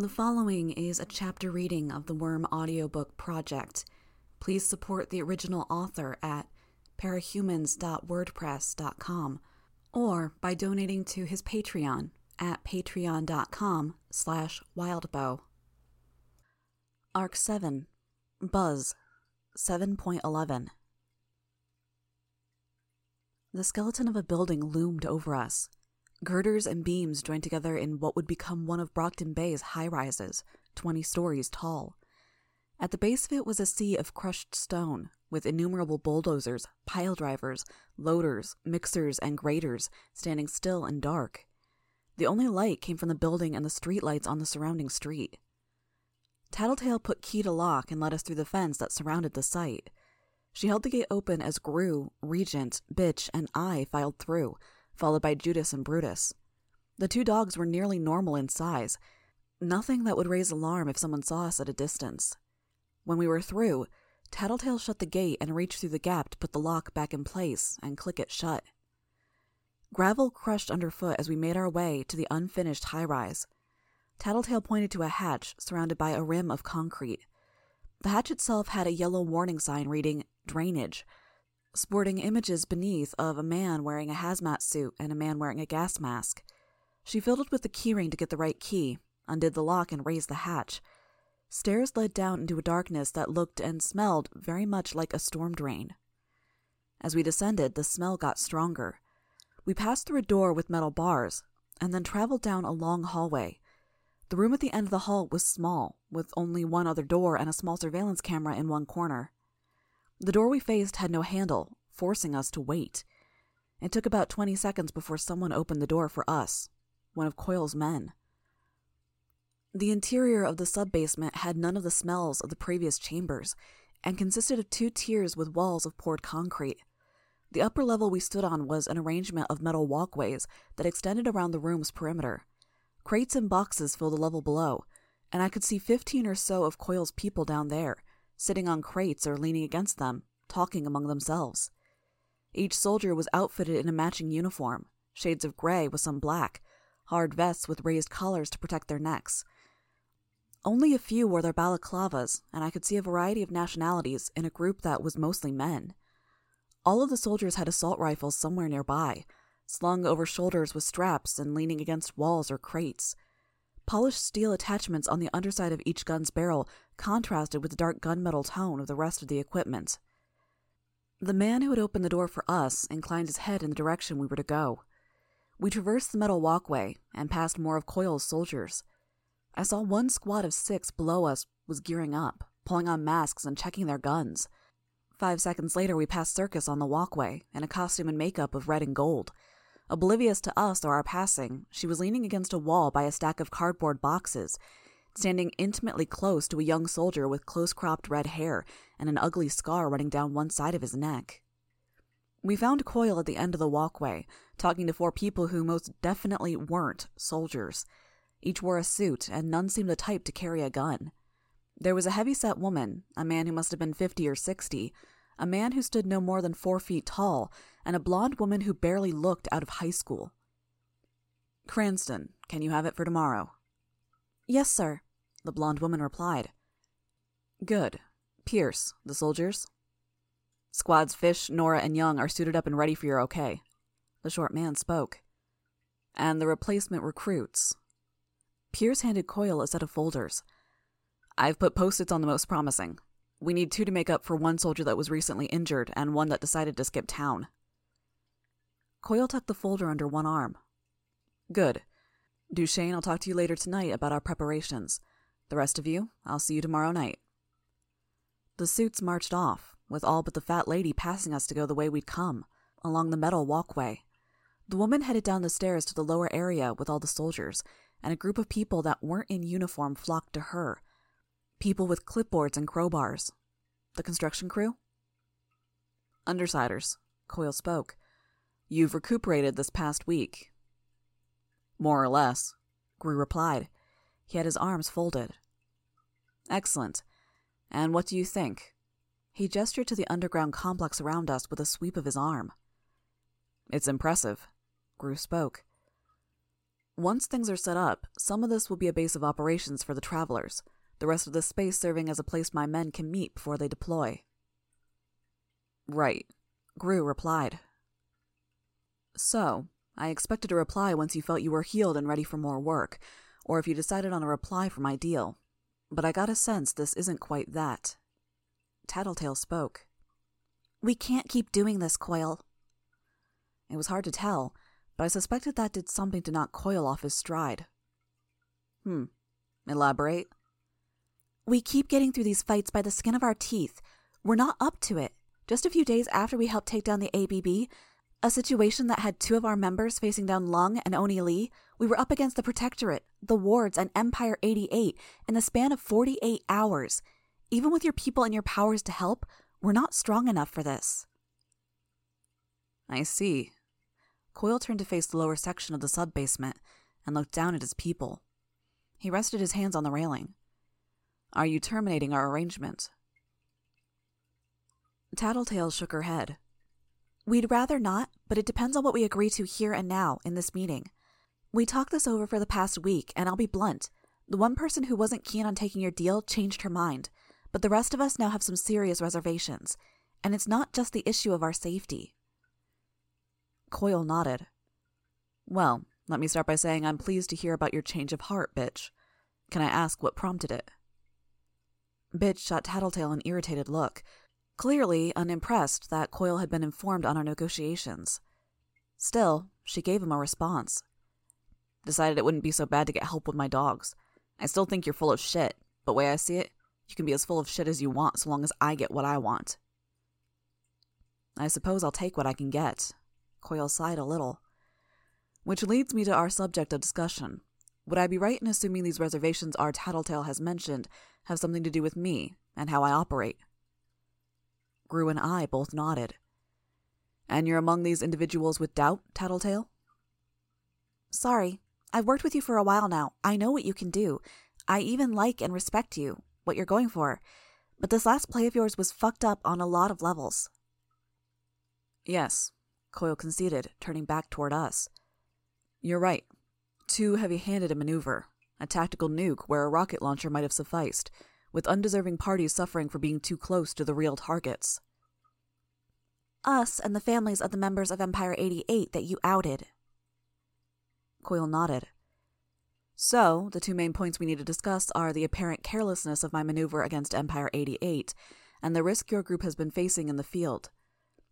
The following is a chapter reading of the Worm audiobook project. Please support the original author at parahumans.wordpress.com or by donating to his Patreon at patreon.com slash wildbow. Arc 7 Buzz 7.11 The skeleton of a building loomed over us. Girders and beams joined together in what would become one of Brockton Bay's high rises, 20 stories tall. At the base of it was a sea of crushed stone, with innumerable bulldozers, pile drivers, loaders, mixers, and graders standing still and dark. The only light came from the building and the street lights on the surrounding street. Tattletale put key to lock and led us through the fence that surrounded the site. She held the gate open as Grue, Regent, Bitch, and I filed through, followed by Judas and Brutus. The two dogs were nearly normal in size, nothing that would raise alarm if someone saw us at a distance. When we were through, Tattletale shut the gate and reached through the gap to put the lock back in place and click it shut. Gravel crushed underfoot as we made our way to the unfinished high rise. Tattletale pointed to a hatch surrounded by a rim of concrete. The hatch itself had a yellow warning sign reading Drainage, sporting images beneath of a man wearing a hazmat suit and a man wearing a gas mask. She fiddled with the keyring to get the right key, undid the lock, and raised the hatch. Stairs led down into a darkness that looked and smelled very much like a storm drain. As we descended, the smell got stronger. We passed through a door with metal bars, and then traveled down a long hallway. The room at the end of the hall was small, with only one other door and a small surveillance camera in one corner. The door we faced had no handle, forcing us to wait. It took about 20 seconds before someone opened the door for us, one of Coil's men. The interior of the sub basement had none of the smells of the previous chambers and consisted of two tiers with walls of poured concrete. The upper level we stood on was an arrangement of metal walkways that extended around the room's perimeter. Crates and boxes filled the level below, and I could see 15 or so of Coil's people down there, sitting on crates or leaning against them, talking among themselves. Each soldier was outfitted in a matching uniform, shades of gray with some black, hard vests with raised collars to protect their necks. Only a few wore their balaclavas, and I could see a variety of nationalities in a group that was mostly men. All of the soldiers had assault rifles somewhere nearby, slung over shoulders with straps and leaning against walls or crates. Polished steel attachments on the underside of each gun's barrel contrasted with the dark gunmetal tone of the rest of the equipment. The man who had opened the door for us inclined his head in the direction we were to go. We traversed the metal walkway and passed more of Coil's soldiers. I saw one squad of six below us was gearing up, pulling on masks and checking their guns. Five seconds later, we passed Circus on the walkway in a costume and makeup of red and gold. Oblivious to us or our passing, she was leaning against a wall by a stack of cardboard boxes, standing intimately close to a young soldier with close cropped red hair and an ugly scar running down one side of his neck. We found Coil at the end of the walkway, talking to four people who most definitely weren't soldiers. Each wore a suit, and none seemed the type to carry a gun. There was a heavy set woman, a man who must have been fifty or sixty, a man who stood no more than four feet tall, and a blonde woman who barely looked out of high school. Cranston, can you have it for tomorrow? Yes, sir, the blonde woman replied. Good. Pierce, the soldiers? Squads Fish, Nora, and Young are suited up and ready for your okay. The short man spoke. And the replacement recruits. Pierce handed Coil a set of folders. I've put post-its on the most promising. We need two to make up for one soldier that was recently injured and one that decided to skip town. Coil tucked the folder under one arm. Good. Duchesne, I'll talk to you later tonight about our preparations. The rest of you, I'll see you tomorrow night. The suits marched off, with all but the fat lady passing us to go the way we'd come, along the metal walkway. The woman headed down the stairs to the lower area with all the soldiers, and a group of people that weren't in uniform flocked to her, people with clipboards and crowbars. The construction crew? Undersiders, Coil spoke. You've recuperated this past week. More or less, Grue replied. He had his arms folded. Excellent. And what do you think? He gestured to the underground complex around us with a sweep of his arm. It's impressive, Grue spoke. Once things are set up, some of this will be a base of operations for the travelers, the rest of the space serving as a place my men can meet before they deploy. Right, Grue replied. So, I expected a reply once you felt you were healed and ready for more work, or if you decided on a reply for my deal. But I got a sense this isn't quite that. Tattletale spoke. We can't keep doing this, Coil. It was hard to tell, but I suspected that did something to knock Coil off his stride. Hmm. Elaborate? We keep getting through these fights by the skin of our teeth. We're not up to it. Just a few days after we helped take down the ABB, a situation that had two of our members facing down Lung and Oni Lee, we were up against the Protectorate, the Wards, and Empire 88 in the span of 48 hours. Even with your people and your powers to help, we're not strong enough for this. I see. Coil turned to face the lower section of the sub basement and looked down at his people. He rested his hands on the railing. Are you terminating our arrangement? Tattletale shook her head. We'd rather not, but it depends on what we agree to here and now in this meeting. We talked this over for the past week, and I'll be blunt. The one person who wasn't keen on taking your deal changed her mind, but the rest of us now have some serious reservations, and it's not just the issue of our safety. Coil nodded. Well, let me start by saying I'm pleased to hear about your change of heart, bitch. Can I ask what prompted it? Bitch shot Tattletale an irritated look, clearly unimpressed that Coil had been informed on our negotiations. Still, she gave him a response. Decided it wouldn't be so bad to get help with my dogs. I still think you're full of shit, but way I see it, you can be as full of shit as you want so long as I get what I want. I suppose I'll take what I can get. Coil sighed a little. Which leads me to our subject of discussion. Would I be right in assuming these reservations our Tattletale has mentioned have something to do with me and how I operate? Grue and I both nodded. And you're among these individuals with doubt, Tattletale? Sorry. I've worked with you for a while now. I know what you can do. I even like and respect you, what you're going for. But this last play of yours was fucked up on a lot of levels. Yes, Coil conceded, turning back toward us. You're right. Too heavy handed a maneuver. A tactical nuke where a rocket launcher might have sufficed, with undeserving parties suffering for being too close to the real targets. Us and the families of the members of Empire 88 that you outed. Coil nodded. So, the two main points we need to discuss are the apparent carelessness of my maneuver against Empire 88 and the risk your group has been facing in the field.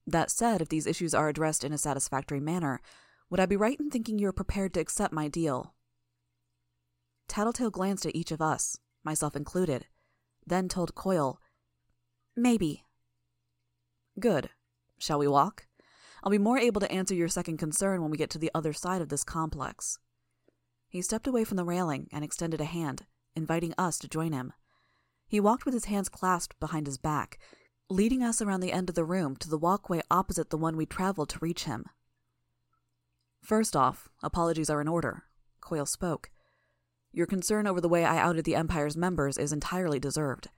That said, if these issues are addressed in a satisfactory manner, would I be right in thinking you are prepared to accept my deal? Tattletale glanced at each of us, myself included, then told Coil, Maybe. Good. Shall we walk? I'll be more able to answer your second concern when we get to the other side of this complex. He stepped away from the railing and extended a hand, inviting us to join him. He walked with his hands clasped behind his back, leading us around the end of the room to the walkway opposite the one we traveled to reach him. First off, apologies are in order, Coil spoke. Your concern over the way I outed the Empire's members is entirely deserved.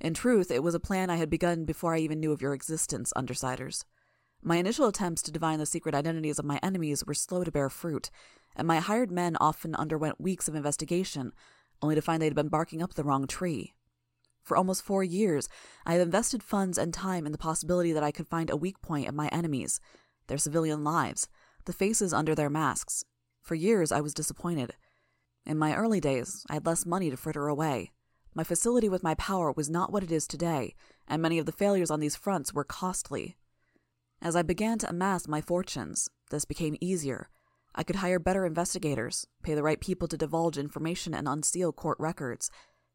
In truth, it was a plan I had begun before I even knew of your existence, Undersiders. My initial attempts to divine the secret identities of my enemies were slow to bear fruit, and my hired men often underwent weeks of investigation, only to find they had been barking up the wrong tree. For almost four years, I have invested funds and time in the possibility that I could find a weak point of my enemies, their civilian lives, the faces under their masks. For years, I was disappointed. In my early days, I had less money to fritter away. My facility with my power was not what it is today, and many of the failures on these fronts were costly. As I began to amass my fortunes, this became easier. I could hire better investigators, pay the right people to divulge information and unseal court records.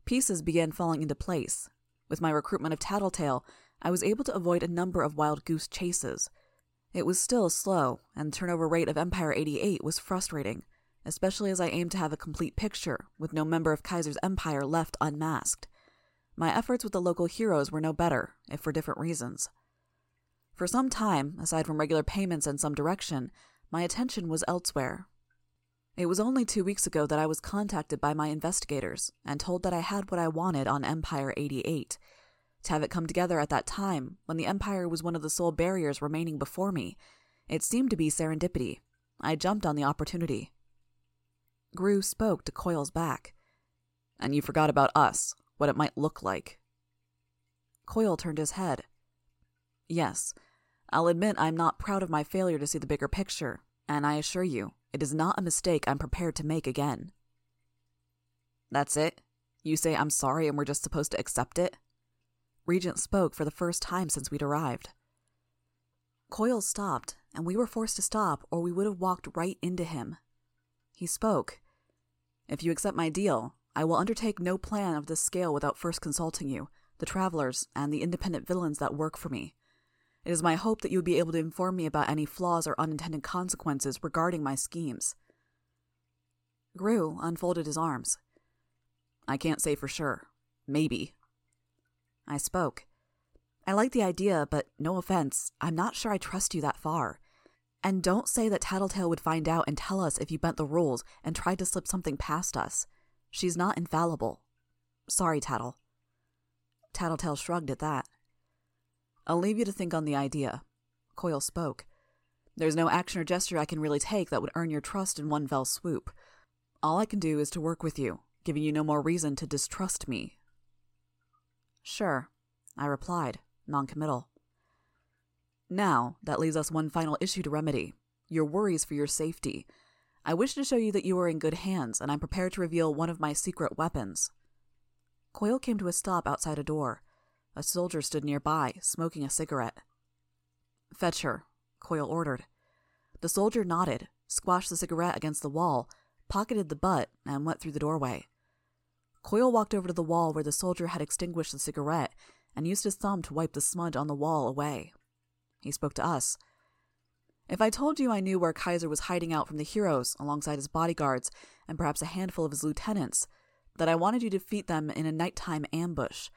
Pieces began falling into place. With my recruitment of Tattletale, I was able to avoid a number of wild goose chases. It was still slow, and turnover rate of Empire 88 was frustrating, especially as I aimed to have a complete picture, with no member of Kaiser's empire left unmasked. My efforts with the local heroes were no better, if for different reasons. For some time, aside from regular payments and some direction, my attention was elsewhere. It was only two weeks ago that I was contacted by my investigators and told that I had what I wanted on Empire 88. To have it come together at that time, when the Empire was one of the sole barriers remaining before me, it seemed to be serendipity. I jumped on the opportunity. Grue spoke to Coil's back. And you forgot about us, what it might look like. Coil turned his head. Yes, I'll admit I'm not proud of my failure to see the bigger picture, and I assure you, it is not a mistake I'm prepared to make again. That's it? You say I'm sorry and we're just supposed to accept it? Regent spoke for the first time since we'd arrived. Coil stopped, and we were forced to stop, or we would have walked right into him. He spoke. If you accept my deal, I will undertake no plan of this scale without first consulting you, the travelers, and the independent villains that work for me. It is my hope that you would be able to inform me about any flaws or unintended consequences regarding my schemes. Grue unfolded his arms. I can't say for sure. Maybe. I spoke. I like the idea, but no offense, I'm not sure I trust you that far. And don't say that Tattletale would find out and tell us if you bent the rules and tried to slip something past us. She's not infallible. Sorry, Tattle. Tattletale shrugged at that. I'll leave you to think on the idea. Coil spoke. There's no action or gesture I can really take that would earn your trust in one fell swoop. All I can do is to work with you, giving you no more reason to distrust me. Sure, I replied, noncommittal. Now, that leaves us one final issue to remedy your worries for your safety. I wish to show you that you are in good hands, and I'm prepared to reveal one of my secret weapons. Coil came to a stop outside a door. A soldier stood nearby, smoking a cigarette. Fetch her, Coil ordered. The soldier nodded, squashed the cigarette against the wall, pocketed the butt, and went through the doorway. Coil walked over to the wall where the soldier had extinguished the cigarette and used his thumb to wipe the smudge on the wall away. He spoke to us. If I told you I knew where Kaiser was hiding out from the heroes alongside his bodyguards and perhaps a handful of his lieutenants, that I wanted you to defeat them in a nighttime ambush,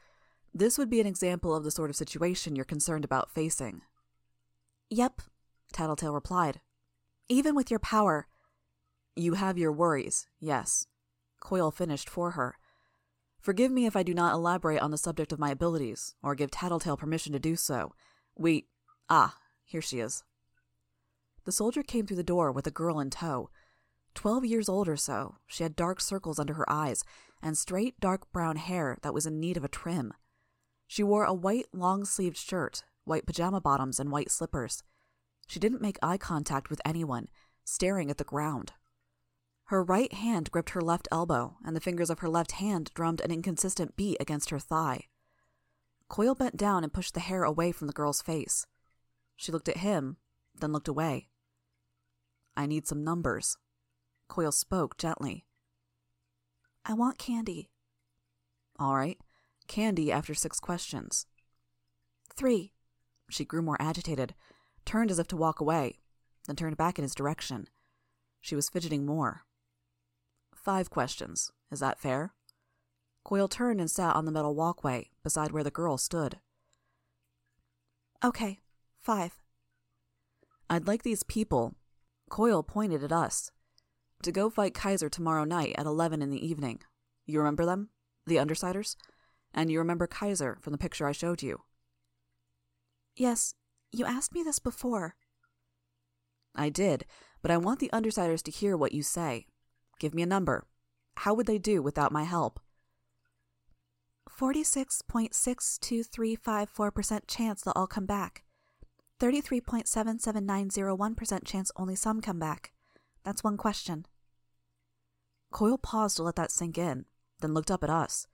this would be an example of the sort of situation you're concerned about facing. Yep, Tattletale replied. Even with your power. You have your worries, yes. Coil finished for her. Forgive me if I do not elaborate on the subject of my abilities, or give Tattletale permission to do so. We. Ah, here she is. The soldier came through the door with a girl in tow. Twelve years old or so, she had dark circles under her eyes and straight dark brown hair that was in need of a trim. She wore a white long sleeved shirt, white pajama bottoms, and white slippers. She didn't make eye contact with anyone, staring at the ground. Her right hand gripped her left elbow, and the fingers of her left hand drummed an inconsistent beat against her thigh. Coil bent down and pushed the hair away from the girl's face. She looked at him, then looked away. I need some numbers. Coil spoke gently. I want candy. All right. Candy after six questions. Three. She grew more agitated, turned as if to walk away, then turned back in his direction. She was fidgeting more. Five questions. Is that fair? Coil turned and sat on the metal walkway beside where the girl stood. Okay, five. I'd like these people, Coil pointed at us, to go fight Kaiser tomorrow night at 11 in the evening. You remember them? The Undersiders? And you remember Kaiser from the picture I showed you? Yes, you asked me this before. I did, but I want the Undersiders to hear what you say. Give me a number. How would they do without my help? 46.62354% chance they'll all come back. 33.77901% chance only some come back. That's one question. Coil paused to let that sink in, then looked up at us.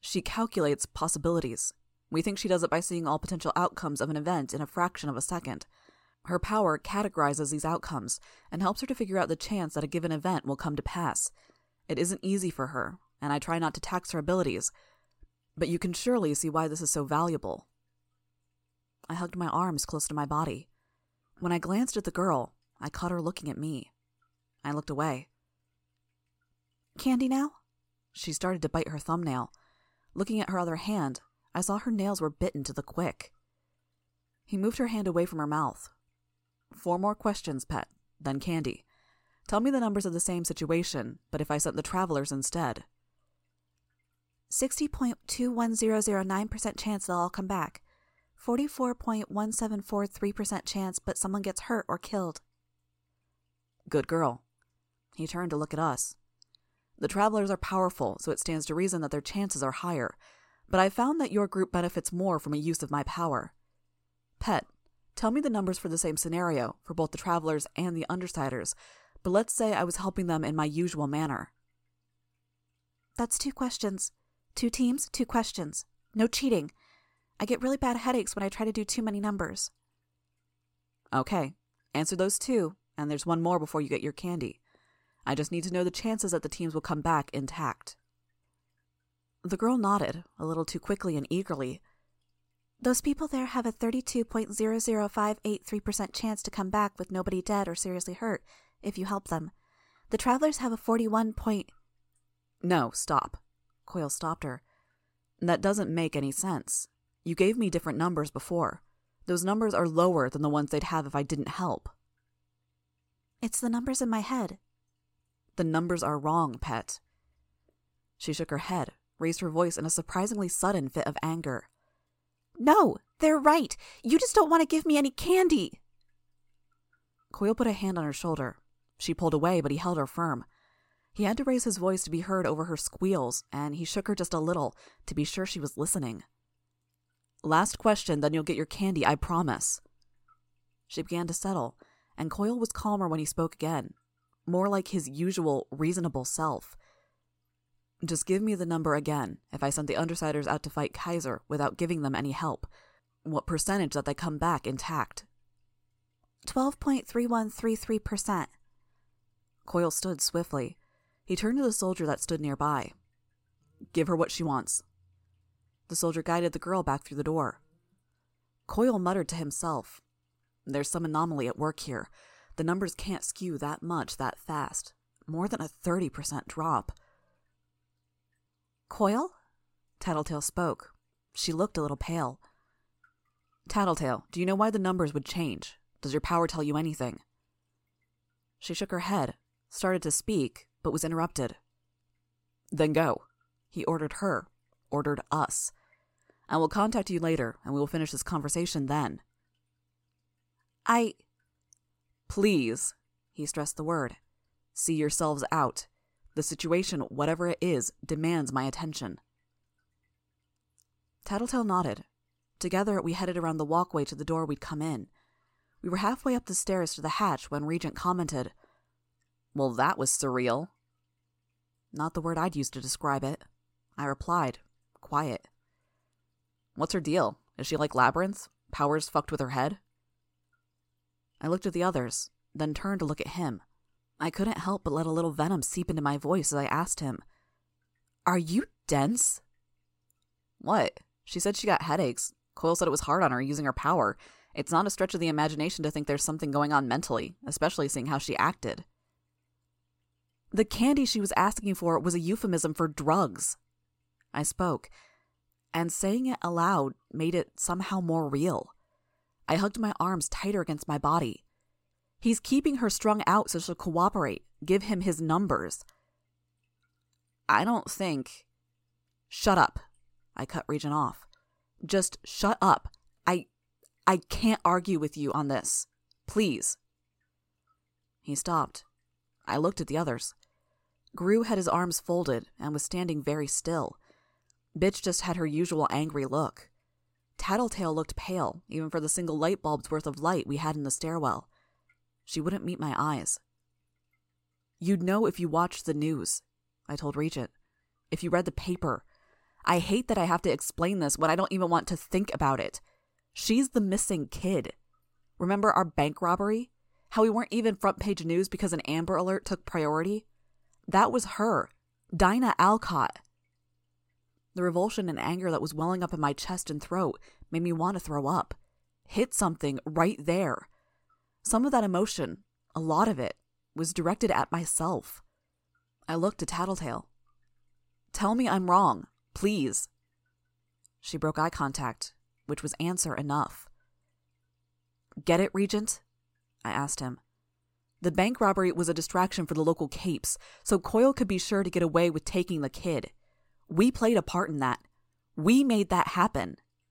She calculates possibilities. We think she does it by seeing all potential outcomes of an event in a fraction of a second. Her power categorizes these outcomes and helps her to figure out the chance that a given event will come to pass. It isn't easy for her, and I try not to tax her abilities, but you can surely see why this is so valuable. I hugged my arms close to my body. When I glanced at the girl, I caught her looking at me. I looked away. Candy now? She started to bite her thumbnail. Looking at her other hand, I saw her nails were bitten to the quick. He moved her hand away from her mouth. Four more questions, pet, then candy. Tell me the numbers of the same situation, but if I sent the travelers instead. 60.21009% chance they'll all come back. 44.1743% chance, but someone gets hurt or killed. Good girl. He turned to look at us. The travelers are powerful, so it stands to reason that their chances are higher, but I found that your group benefits more from a use of my power. Pet, tell me the numbers for the same scenario, for both the travelers and the undersiders, but let's say I was helping them in my usual manner. That's two questions. Two teams, two questions. No cheating. I get really bad headaches when I try to do too many numbers. Okay, answer those two, and there's one more before you get your candy. I just need to know the chances that the teams will come back intact. The girl nodded, a little too quickly and eagerly. Those people there have a 32.00583% chance to come back with nobody dead or seriously hurt, if you help them. The travelers have a 41 point. No, stop. Coil stopped her. That doesn't make any sense. You gave me different numbers before. Those numbers are lower than the ones they'd have if I didn't help. It's the numbers in my head. The numbers are wrong, Pet. She shook her head, raised her voice in a surprisingly sudden fit of anger. No, they're right. You just don't want to give me any candy. Coil put a hand on her shoulder. She pulled away, but he held her firm. He had to raise his voice to be heard over her squeals, and he shook her just a little to be sure she was listening. Last question, then you'll get your candy, I promise. She began to settle, and Coil was calmer when he spoke again, more like his usual reasonable self. Just give me the number again if I sent the Undersiders out to fight Kaiser without giving them any help. What percentage that they come back intact? 12.3133%. Coil stood swiftly. He turned to the soldier that stood nearby. Give her what she wants. The soldier guided the girl back through the door. Coil muttered to himself. There's some anomaly at work here. The numbers can't skew that much that fast. More than a 30% drop. Coil? Tattletale spoke. She looked a little pale. Tattletale, do you know why the numbers would change? Does your power tell you anything? She shook her head, started to speak, but was interrupted. Then go. He ordered her, ordered us. I will contact you later, and we will finish this conversation then. I. Please, he stressed the word. See yourselves out. The situation, whatever it is, demands my attention. Tattletale nodded. Together, we headed around the walkway to the door we'd come in. We were halfway up the stairs to the hatch when Regent commented, Well, that was surreal. Not the word I'd use to describe it. I replied, quiet. What's her deal? Is she like Labyrinth? Powers fucked with her head? I looked at the others, then turned to look at him. I couldn't help but let a little venom seep into my voice as I asked him, Are you dense? What? She said she got headaches. Coil said it was hard on her using her power. It's not a stretch of the imagination to think there's something going on mentally, especially seeing how she acted. The candy she was asking for was a euphemism for drugs. I spoke, and saying it aloud made it somehow more real. I hugged my arms tighter against my body. He's keeping her strung out so she'll cooperate, give him his numbers. I don't think. Shut up. I cut Regent off. Just shut up. I. I can't argue with you on this. Please. He stopped. I looked at the others. Grue had his arms folded and was standing very still. Bitch just had her usual angry look. Tattletale looked pale, even for the single light bulb's worth of light we had in the stairwell. She wouldn't meet my eyes. You'd know if you watched the news, I told Regent. If you read the paper. I hate that I have to explain this when I don't even want to think about it. She's the missing kid. Remember our bank robbery? How we weren't even front page news because an Amber Alert took priority? That was her, Dinah Alcott. The revulsion and anger that was welling up in my chest and throat made me want to throw up. Hit something right there. Some of that emotion, a lot of it, was directed at myself. I looked at Tattletale. Tell me I'm wrong, please. She broke eye contact, which was answer enough. Get it, Regent? I asked him. The bank robbery was a distraction for the local capes, so Coil could be sure to get away with taking the kid. We played a part in that. We made that happen.